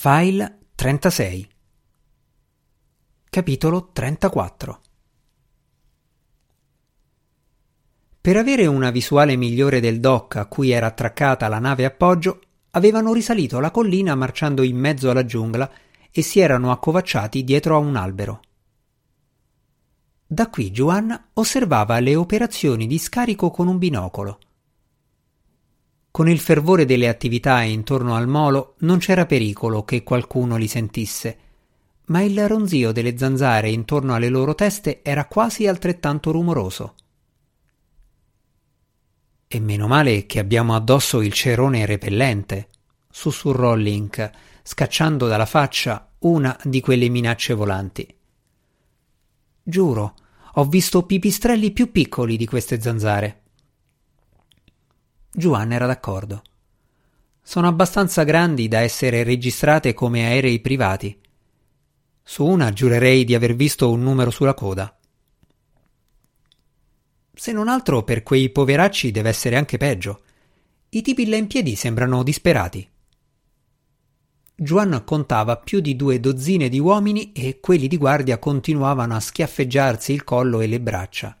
File 36 Capitolo 34 Per avere una visuale migliore del dock a cui era attraccata la nave appoggio, avevano risalito la collina marciando in mezzo alla giungla e si erano accovacciati dietro a un albero. Da qui Giovanna osservava le operazioni di scarico con un binocolo. Con il fervore delle attività intorno al molo non c'era pericolo che qualcuno li sentisse, ma il ronzio delle zanzare intorno alle loro teste era quasi altrettanto rumoroso. E meno male che abbiamo addosso il cerone repellente, sussurrò Link, scacciando dalla faccia una di quelle minacce volanti. Giuro, ho visto pipistrelli più piccoli di queste zanzare. Giovanna era d'accordo. Sono abbastanza grandi da essere registrate come aerei privati. Su una giurerei di aver visto un numero sulla coda. Se non altro per quei poveracci deve essere anche peggio. I tipi là in piedi sembrano disperati. Juan contava più di due dozzine di uomini e quelli di guardia continuavano a schiaffeggiarsi il collo e le braccia.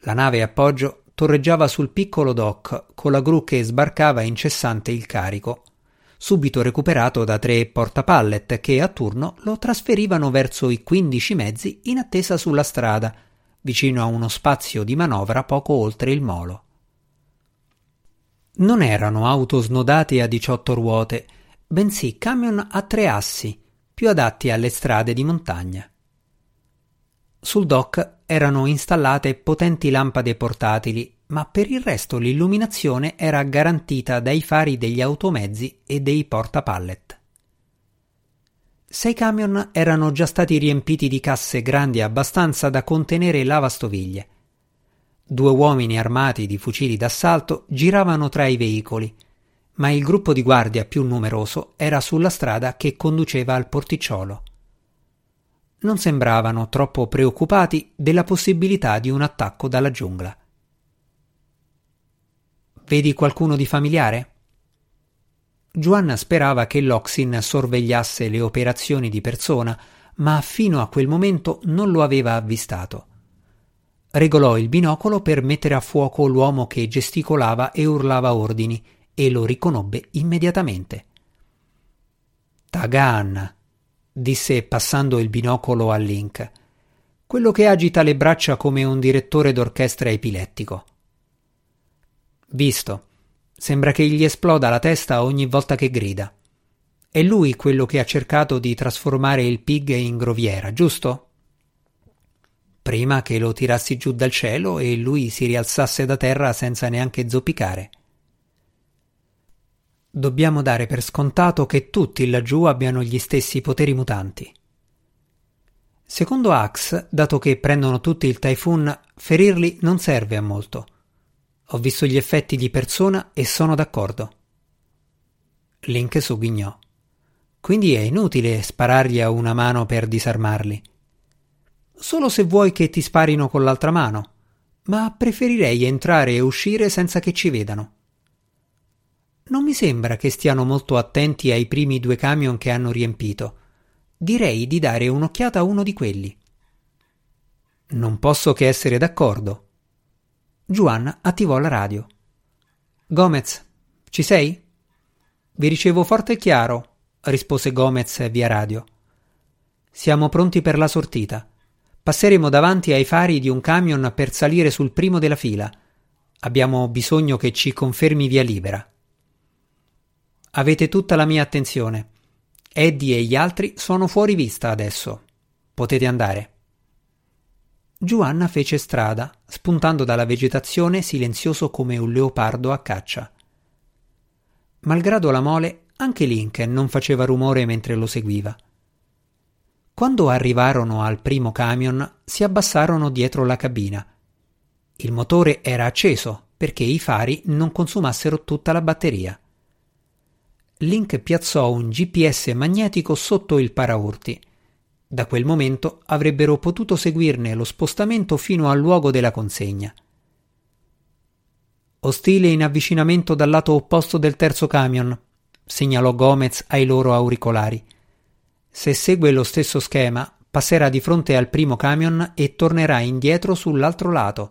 La nave appoggio torreggiava sul piccolo dock con la gru che sbarcava incessante il carico, subito recuperato da tre portapallet che a turno lo trasferivano verso i quindici mezzi in attesa sulla strada, vicino a uno spazio di manovra poco oltre il molo. Non erano auto snodate a 18 ruote, bensì camion a tre assi, più adatti alle strade di montagna. Sul dock erano installate potenti lampade portatili, ma per il resto l'illuminazione era garantita dai fari degli automezzi e dei portapallet. Sei camion erano già stati riempiti di casse grandi abbastanza da contenere lavastoviglie. Due uomini armati di fucili d'assalto giravano tra i veicoli, ma il gruppo di guardia più numeroso era sulla strada che conduceva al porticciolo. Non sembravano troppo preoccupati della possibilità di un attacco dalla giungla. Vedi qualcuno di familiare? Giovanna sperava che Loxin sorvegliasse le operazioni di persona, ma fino a quel momento non lo aveva avvistato. Regolò il binocolo per mettere a fuoco l'uomo che gesticolava e urlava ordini e lo riconobbe immediatamente. Tagan, disse passando il binocolo a Link, quello che agita le braccia come un direttore d'orchestra epilettico. Visto. Sembra che gli esploda la testa ogni volta che grida. È lui quello che ha cercato di trasformare il pig in groviera, giusto? Prima che lo tirassi giù dal cielo e lui si rialzasse da terra senza neanche zoppicare. Dobbiamo dare per scontato che tutti laggiù abbiano gli stessi poteri mutanti. Secondo Axe, dato che prendono tutti il Typhoon, ferirli non serve a molto. Ho visto gli effetti di persona e sono d'accordo. Link sogghignò. Quindi è inutile sparargli a una mano per disarmarli. Solo se vuoi che ti sparino con l'altra mano, ma preferirei entrare e uscire senza che ci vedano. Non mi sembra che stiano molto attenti ai primi due camion che hanno riempito. Direi di dare un'occhiata a uno di quelli. Non posso che essere d'accordo. Juan attivò la radio. Gomez, ci sei? Vi ricevo forte e chiaro, rispose Gomez via radio. Siamo pronti per la sortita. Passeremo davanti ai fari di un camion per salire sul primo della fila. Abbiamo bisogno che ci confermi via libera. Avete tutta la mia attenzione. Eddie e gli altri sono fuori vista adesso. Potete andare. Giovanna fece strada, spuntando dalla vegetazione silenzioso come un leopardo a caccia. Malgrado la mole, anche Lincoln non faceva rumore mentre lo seguiva. Quando arrivarono al primo camion, si abbassarono dietro la cabina. Il motore era acceso perché i fari non consumassero tutta la batteria. Link piazzò un GPS magnetico sotto il paraurti. Da quel momento avrebbero potuto seguirne lo spostamento fino al luogo della consegna. Ostile in avvicinamento dal lato opposto del terzo camion, segnalò Gomez ai loro auricolari. Se segue lo stesso schema, passerà di fronte al primo camion e tornerà indietro sull'altro lato.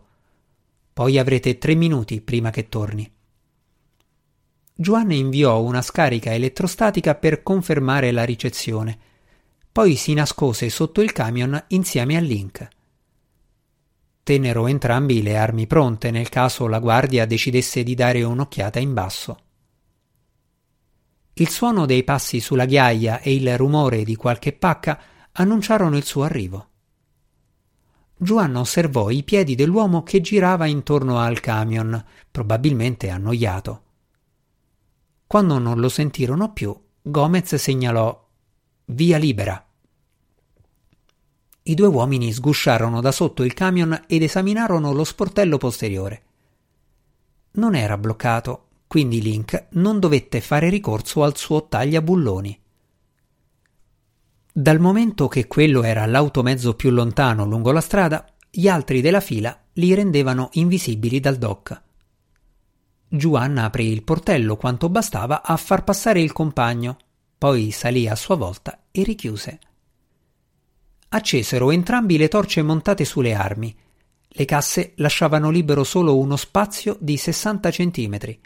Poi avrete tre minuti prima che torni. Giovanni inviò una scarica elettrostatica per confermare la ricezione. Poi si nascose sotto il camion insieme a Link. Tennero entrambi le armi pronte nel caso la guardia decidesse di dare un'occhiata in basso. Il suono dei passi sulla ghiaia e il rumore di qualche pacca annunciarono il suo arrivo. Giovanna osservò i piedi dell'uomo che girava intorno al camion, probabilmente annoiato. Quando non lo sentirono più, Gomez segnalò Via libera. I due uomini sgusciarono da sotto il camion ed esaminarono lo sportello posteriore. Non era bloccato, quindi Link non dovette fare ricorso al suo tagliabulloni. Dal momento che quello era l'automezzo più lontano lungo la strada, gli altri della fila li rendevano invisibili dal dock. Giovanna aprì il portello quanto bastava a far passare il compagno, poi salì a sua volta e richiuse. Accesero entrambi le torce montate sulle armi. Le casse lasciavano libero solo uno spazio di 60 centimetri.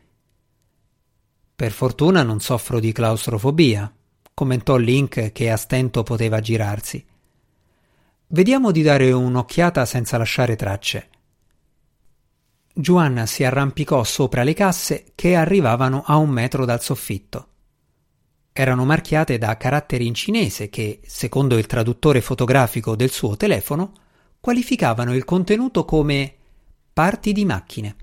Per fortuna non soffro di claustrofobia, commentò Link che a stento poteva girarsi. Vediamo di dare un'occhiata senza lasciare tracce. Giovanna si arrampicò sopra le casse che arrivavano a un metro dal soffitto. Erano marchiate da caratteri in cinese che, secondo il traduttore fotografico del suo telefono, qualificavano il contenuto come parti di macchine.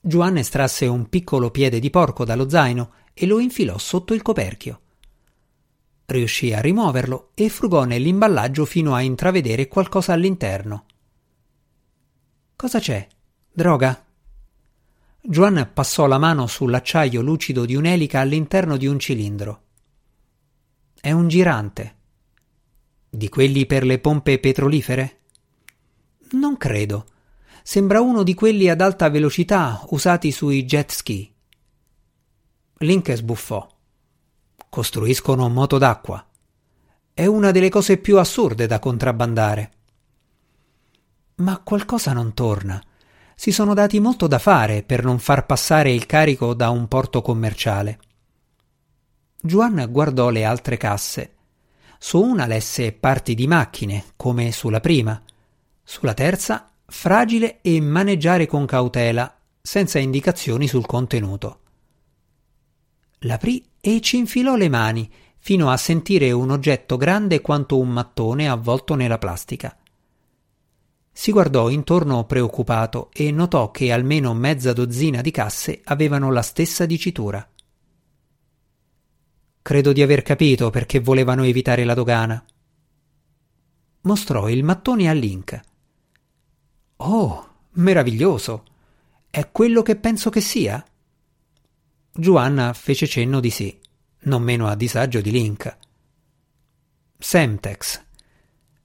Giovanna estrasse un piccolo piede di porco dallo zaino e lo infilò sotto il coperchio. Riuscì a rimuoverlo e frugò nell'imballaggio fino a intravedere qualcosa all'interno. Cosa c'è? Droga? Juan passò la mano sull'acciaio lucido di un'elica all'interno di un cilindro. È un girante. Di quelli per le pompe petrolifere? Non credo. Sembra uno di quelli ad alta velocità usati sui jet ski. Link sbuffò. Costruiscono moto d'acqua. È una delle cose più assurde da contrabbandare. Ma qualcosa non torna. Si sono dati molto da fare per non far passare il carico da un porto commerciale. Juan guardò le altre casse. Su una lesse parti di macchine, come sulla prima. Sulla terza, fragile e maneggiare con cautela, senza indicazioni sul contenuto. L'aprì e ci infilò le mani, fino a sentire un oggetto grande quanto un mattone avvolto nella plastica. Si guardò intorno preoccupato e notò che almeno mezza dozzina di casse avevano la stessa dicitura. Credo di aver capito perché volevano evitare la dogana. Mostrò il mattone a Link. Oh, meraviglioso! È quello che penso che sia? Giovanna fece cenno di sì, non meno a disagio di Link. Semtex,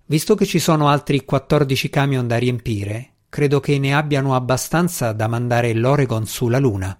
Visto che ci sono altri 14 camion da riempire, credo che ne abbiano abbastanza da mandare l'Oregon sulla Luna.